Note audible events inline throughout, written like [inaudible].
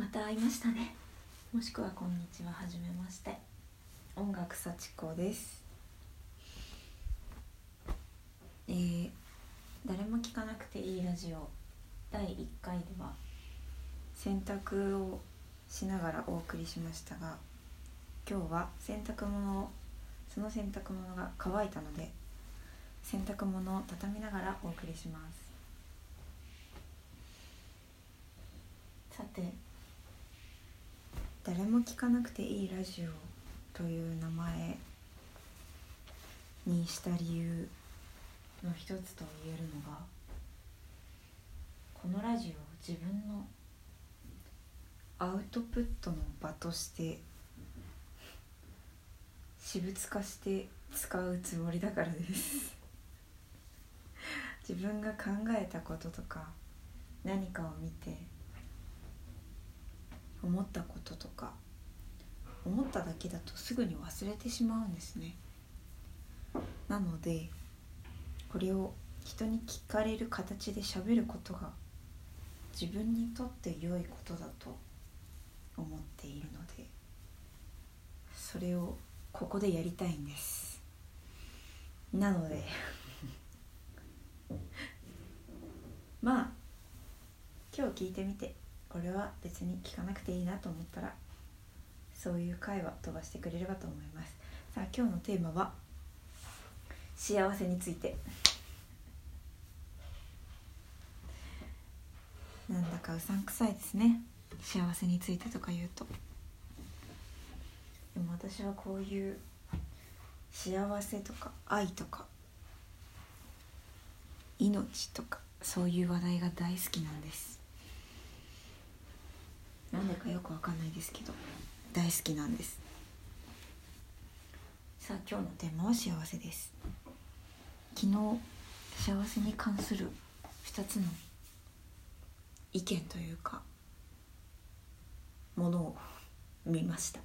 また会いましたね。もしくはこんにちははじめまして。音楽幸子です。えー、誰も聞かなくていいラジオ。第1回では洗濯をしながらお送りしましたが今日は洗濯物をその洗濯物が乾いたので洗濯物を畳みながらお送りします。さて誰も聞かなくていいラジオという名前にした理由の一つと言えるのがこのラジオを自分のアウトプットの場として私物化して使うつもりだからです。自分が考えたこととか何かを見て思ったこととか思っただけだとすぐに忘れてしまうんですね。なのでこれを人に聞かれる形で喋ることが自分にとって良いことだと思っているのでそれをここでやりたいんです。なので [laughs] まあ今日聞いてみて。これは別に聞かなくていいなと思ったらそういう回は飛ばしてくれればと思います。さあ今日のテーマは幸せについて。なんだかうさんくさいですね。幸せについてとか言うと。でも私はこういう幸せとか愛とか命とかそういう話題が大好きなんです。なんでかよくわかんないですけど大好きなんです。さあ今日のテーマは幸せです。昨日幸せに関する2つの意見というかものを見ました。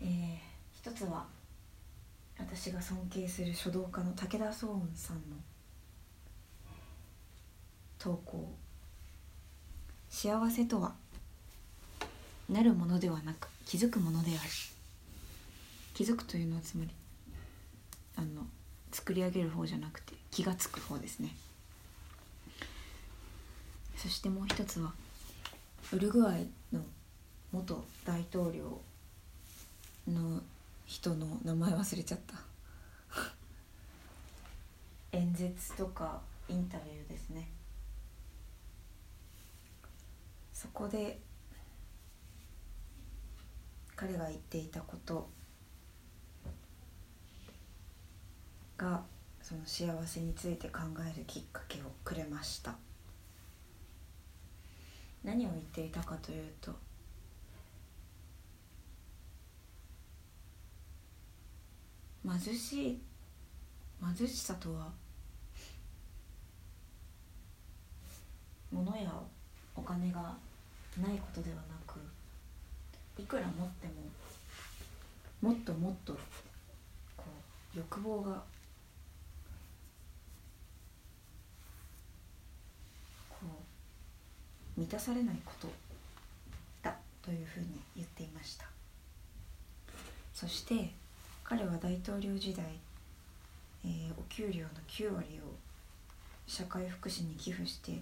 えー、一つは私が尊敬する書道家の武田壮雲さんの投稿。幸せとはなるものではなく気づくものである。気づくというのはつまりあの作り上げる方じゃなくて気が付く方ですね。そしてもう一つはウルグアイの元大統領の人の名前忘れちゃった。[laughs] 演説とかインタビューですね。そこで彼が言っていたことがその幸せについて考えるきっかけをくれました。何を言っていたかというと貧しい貧しさとは物やお金がないことではなくいくら持ってももっともっとこう欲望がこう満たされないことだというふうに言っていました。そして彼は大統領時代、えー、お給料の9割を社会福祉に寄付して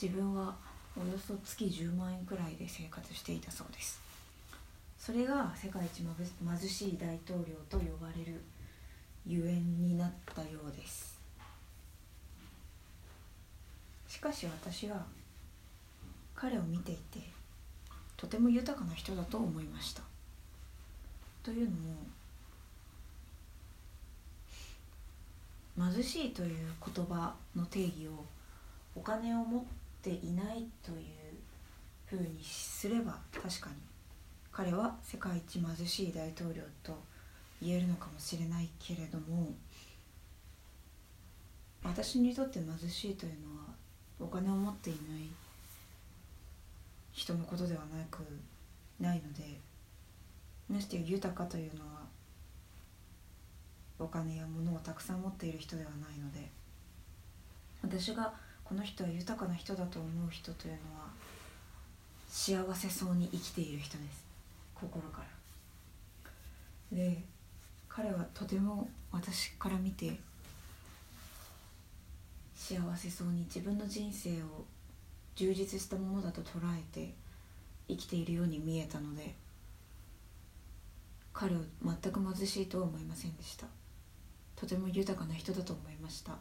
自分はおよそ月10万円くらいで生活していたそうです。それが世界一貧しい大統領と呼ばれるゆえんになったようです。しかし私は彼を見ていてとても豊かな人だと思いました。というのも貧しいという言葉の定義をお金を持っていないというふうにすれば確かに彼は世界一貧しい大統領と言えるのかもしれないけれども私にとって貧しいというのはお金を持っていない人のことではなくないのでまして豊かというのはお金や物をたくさん持っている人ではないので私がこの人は豊かな人だと思う人というのは幸せそうに生きている人です。心から。で彼はとても私から見て幸せそうに自分の人生を充実したものだと捉えて生きているように見えたので彼を全く貧しいとは思いませんでした。とても豊かな人だと思いました。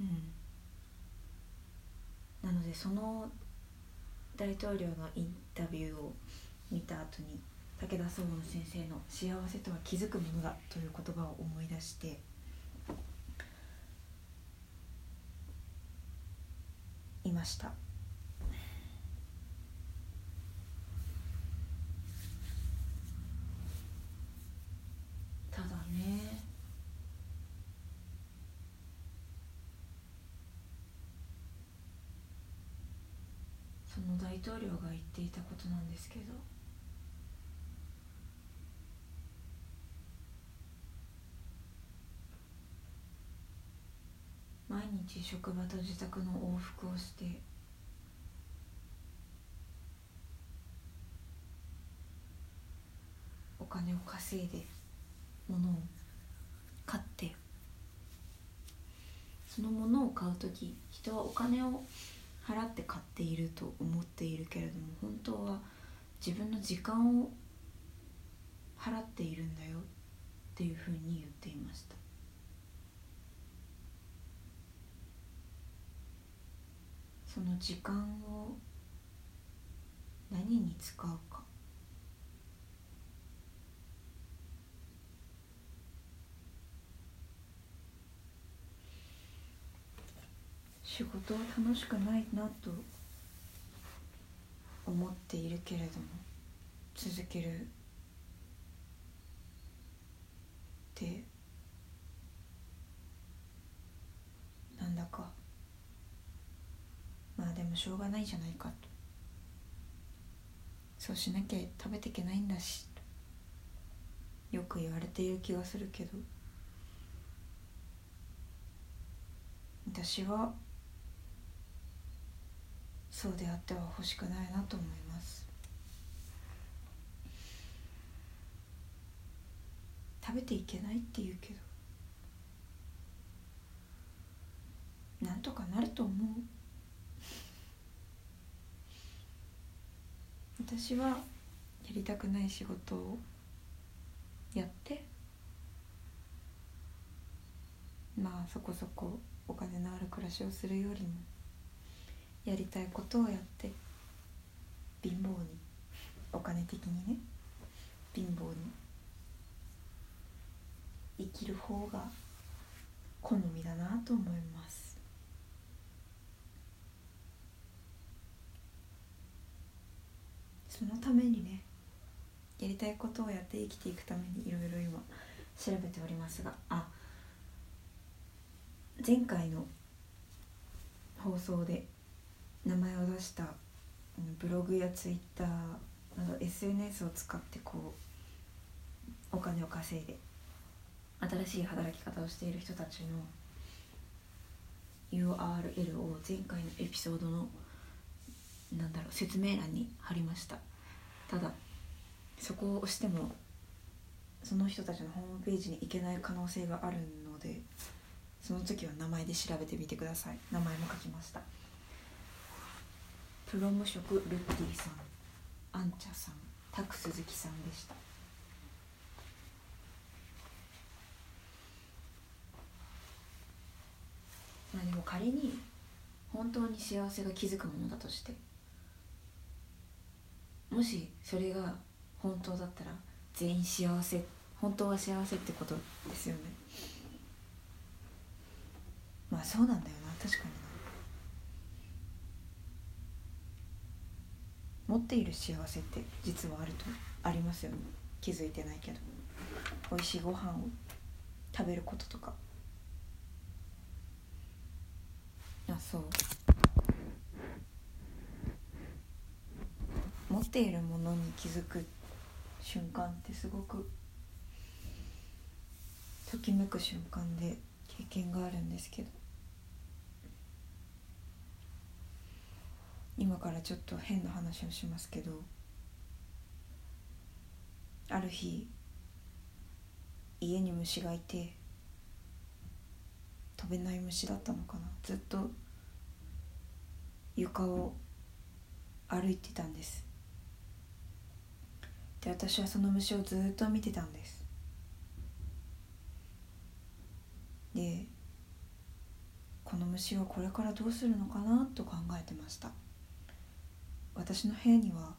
うん。なのでその大統領のインタビューを見た後に武田総務先生の「幸せとは気づくものだ」という言葉を思い出していましたただねその大統領が言っていたことなんですけど。毎日職場と自宅の往復をして。お金を稼いで。物を買って。その物を買う時人はお金を払って買っていると思っているけれども本当は自分の時間を払っているんだよっていうふうに言っていました。その時間を何に使うか。仕事は楽しくないなと思っているけれども続けるってなんだか。まあでもしょうがないじゃないかと。そうしなきゃ食べていけないんだし。よく言われている気がするけど。私はそうであっては欲しくないなと思います。食べていけないって言うけどなんとかなると思う。私はやりたくない仕事をやってまあそこそこお金のある暮らしをするよりもやりたいことをやって貧乏にお金的にね貧乏に生きる方が好みだなと思います。そのためにねやりたいことをやって生きていくためにいろいろ今調べておりますがあ前回の放送で名前を出したブログやツイッターなど SNS を使ってこうお金を稼いで新しい働き方をしている人たちの URL を前回のエピソードのなんだろう説明欄に貼りました。ただそこを押してもその人たちのホームページに行けない可能性があるのでその時は名前で調べてみてください。名前も書きました。プロ無職ルッティさん。アンチャさん。タク鈴木さんでした。まあでも仮に本当に幸せが気づくものだとしてもしそれが本当だったら全員幸せ本当は幸せってことですよね。まあそうなんだよな確かにな。持っている幸せって実はあるとありますよね。気づいてないけど。美味しいご飯を食べることとか。あそう。持っているものに気づく瞬間ってすごくときめく瞬間で経験があるんですけど。今からちょっと変な話をしますけどある日家に虫がいて飛べない虫だったのかな。ずっと床を歩いてたんです。で私はその虫をずっと見てたんです。でこの虫はこれからどうするのかなと考えてました。私の部屋には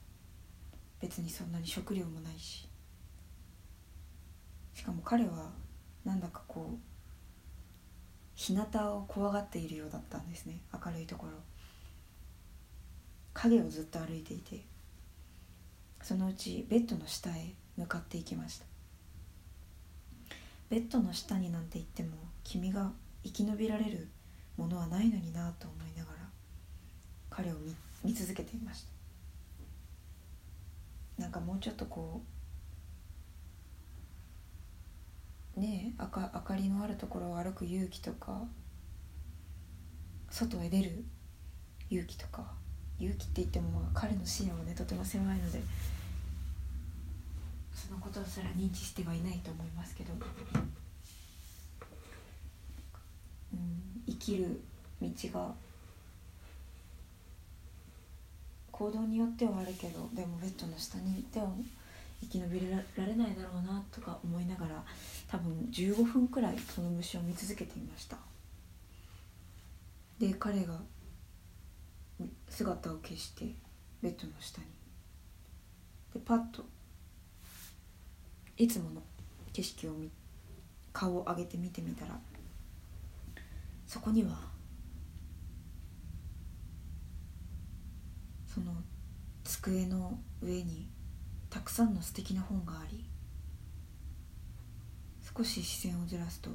別にそんなに食料もないし。しかも彼はなんだかこう日向を怖がっているようだったんですね。明るいところ。影をずっと歩いていて。そのうちベッドの下へ向かっていきました。ベッドの下になんて言っても君が生き延びられるものはないのになと思いながら彼を見見続けていました。なんかもうちょっとこうねえ明明かりのあるところを歩く勇気とか外へ出る勇気とか勇気って言っても彼の視野はねとても狭いのでそのことすら認知してはいないと思いますけど、うん、生きる道が行動によってはあるけどでもベッドの下にいては生き延びられないだろうなとか思いながら多分15分くらいその虫を見続けていました。で彼が姿を消してベッドの下に。でパッといつもの景色を見顔を上げて見てみたらそこにはその机の上にたくさんの素敵な本があり少し視線をずらすと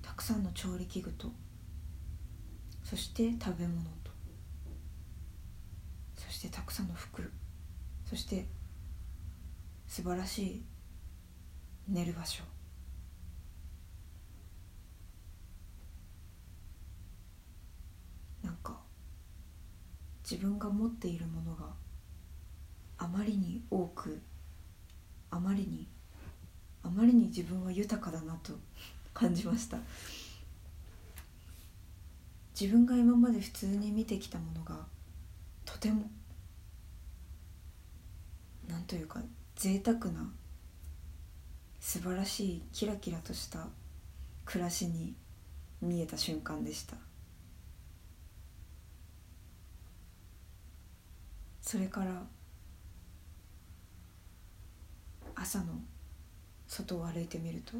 たくさんの調理器具とそして食べ物とそしてたくさんの服そして素晴らしい寝る場所なんか自分が持っているものがあまりに多くあまりにあまりに自分は豊かだなと感じました。自分が今まで普通に見てきたものがとてもなんというか贅沢な素晴らしいキラキラとした暮らしに見えた瞬間でした。それから朝の外を歩いてみると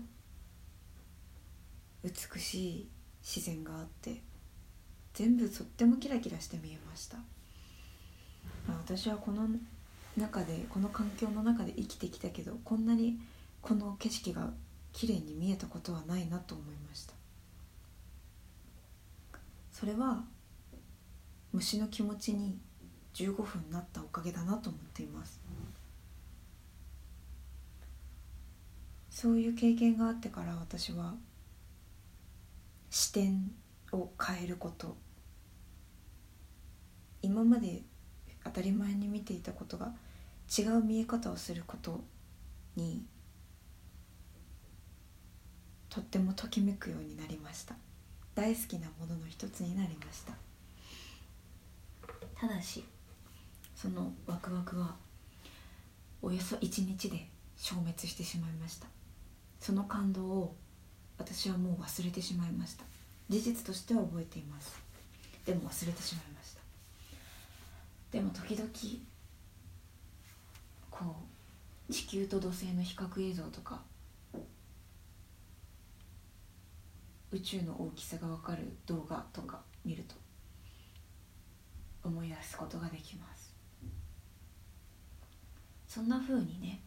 美しい自然があって全部とってもキラキラして見えました、まあ、私はこの中でこの環境の中で生きてきたけどこんなにこの景色が綺麗に見えたことはないなと思いました。それは虫の気持ちに15分なったおかげだなと思っています。そういう経験があってから私は視点を変えること。今まで当たり前に見ていたことが違う見え方をすることにとってもときめくようになりました。大好きなものの一つになりました。ただしそのワクワクはおよそ1日で消滅してしまいました。その感動を私はもう忘れてしまいました。事実としては覚えています。でも忘れてしまいました。でも時々こう地球と土星の比較映像とか宇宙の大きさが分かる動画とか見ると思い出すことができます。そんな風にね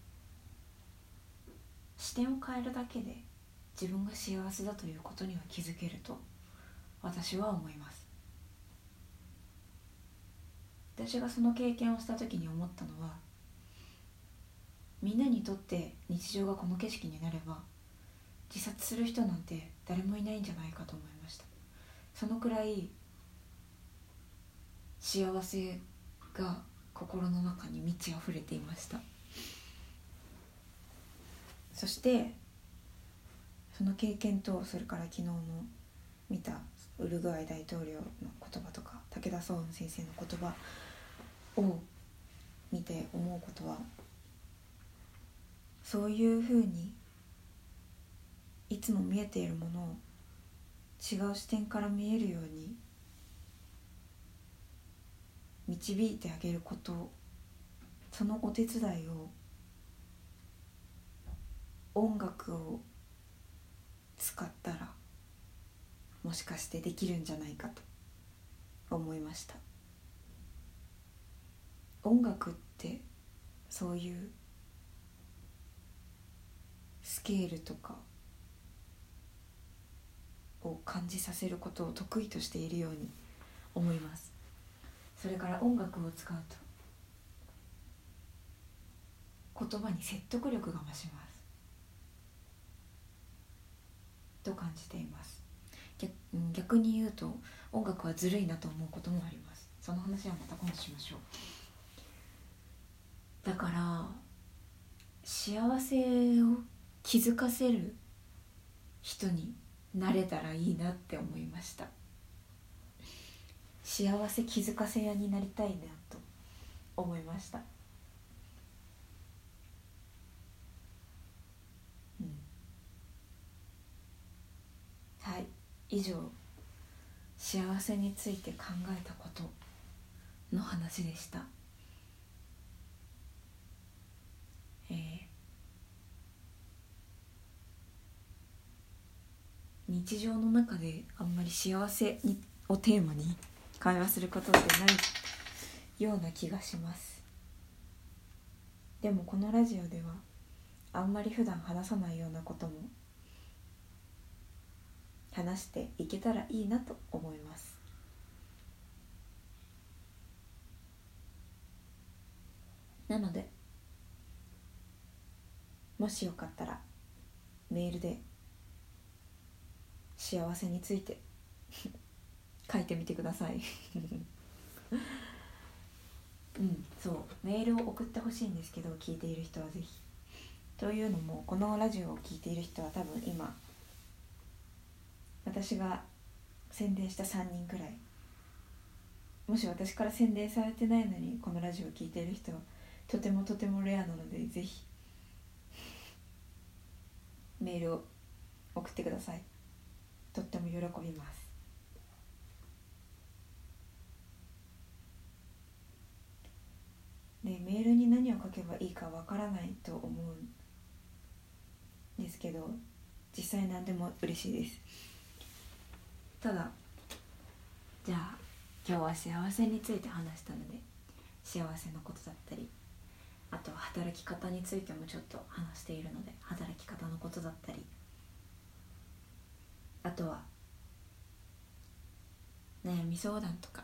視点を変えるだけで自分が幸せだということには気づけると私は思います。私がその経験をした時に思ったのはみんなにとって日常がこの景色になれば自殺する人なんて誰もいないんじゃないかと思いました。そのくらい幸せが心の中に満ち溢れていました。そしてその経験とそれから昨日の見たウルグアイ大統領の言葉とか武田壮雲先生の言葉を見て思うことはそういうふうにいつも見えているものを違う視点から見えるように導いてあげることそのお手伝いを音楽を使ったらもしかしてできるんじゃないかと思いました。音楽ってそういうスケールとかを感じさせることを得意としているように思います。それから音楽を使うと言葉に説得力が増します。と感じています。逆に言うと音楽はずるいなと思うこともあります。その話はまた今度しましょう。だから幸せを気づかせる人になれたらいいなって思いました。幸せ気づかせ屋になりたいなと思いました、うん、はい。以上幸せについて考えたことの話でした。えー、日常の中であんまり幸せにをテーマに会話することってないような気がします。でもこのラジオではあんまり普段話さないようなことも話していけたらいいなと思います。なのでもしよかったらメールで幸せについて書いてみてください。[laughs] うんそう。メールを送ってほしいんですけど聞いている人は是非というのもこのラジオを聴いている人は多分今私が宣伝した3人くらい。もし私から宣伝されてないのにこのラジオを聴いている人はとてもとてもレアなので是非メールを送ってください。とっても喜びます。でメールに何を書けばいいかわからないと思うんですけど実際何でも嬉しいです。ただじゃあ今日は幸せについて話したので幸せのことだったりあとは働き方についてもちょっと話しているので働き方のことだったりあとは悩み相談とか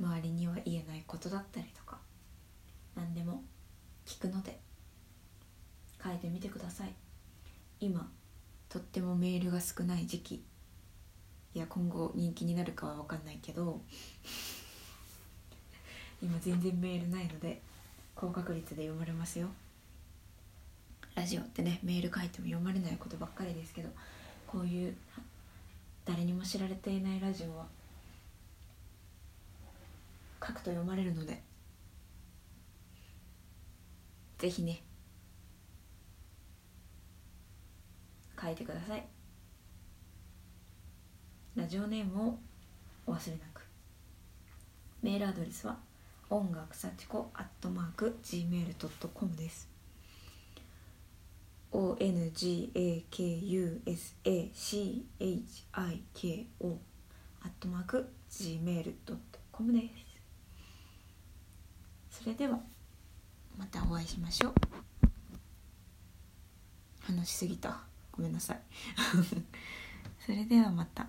周りには言えないことだったりとか何でも聞くので書いてみてください。今とってもメールが少ない時期いや今後人気になるかは分かんないけど [laughs] 今全然メールないので高確率で読まれますよ。ラジオってねメール書いても読まれないことばっかりですけどこういう誰にも知られていないラジオは書くと読まれるので。ぜひね。書いてください。ラジオネームをお忘れなく。メールアドレスは音楽幸子アットマーク gmail.com です。Ongakusachiko アットマーク gmail.com です。それではまたお会いしましょう。話しすぎた。ごめんなさい。[laughs] それではまた。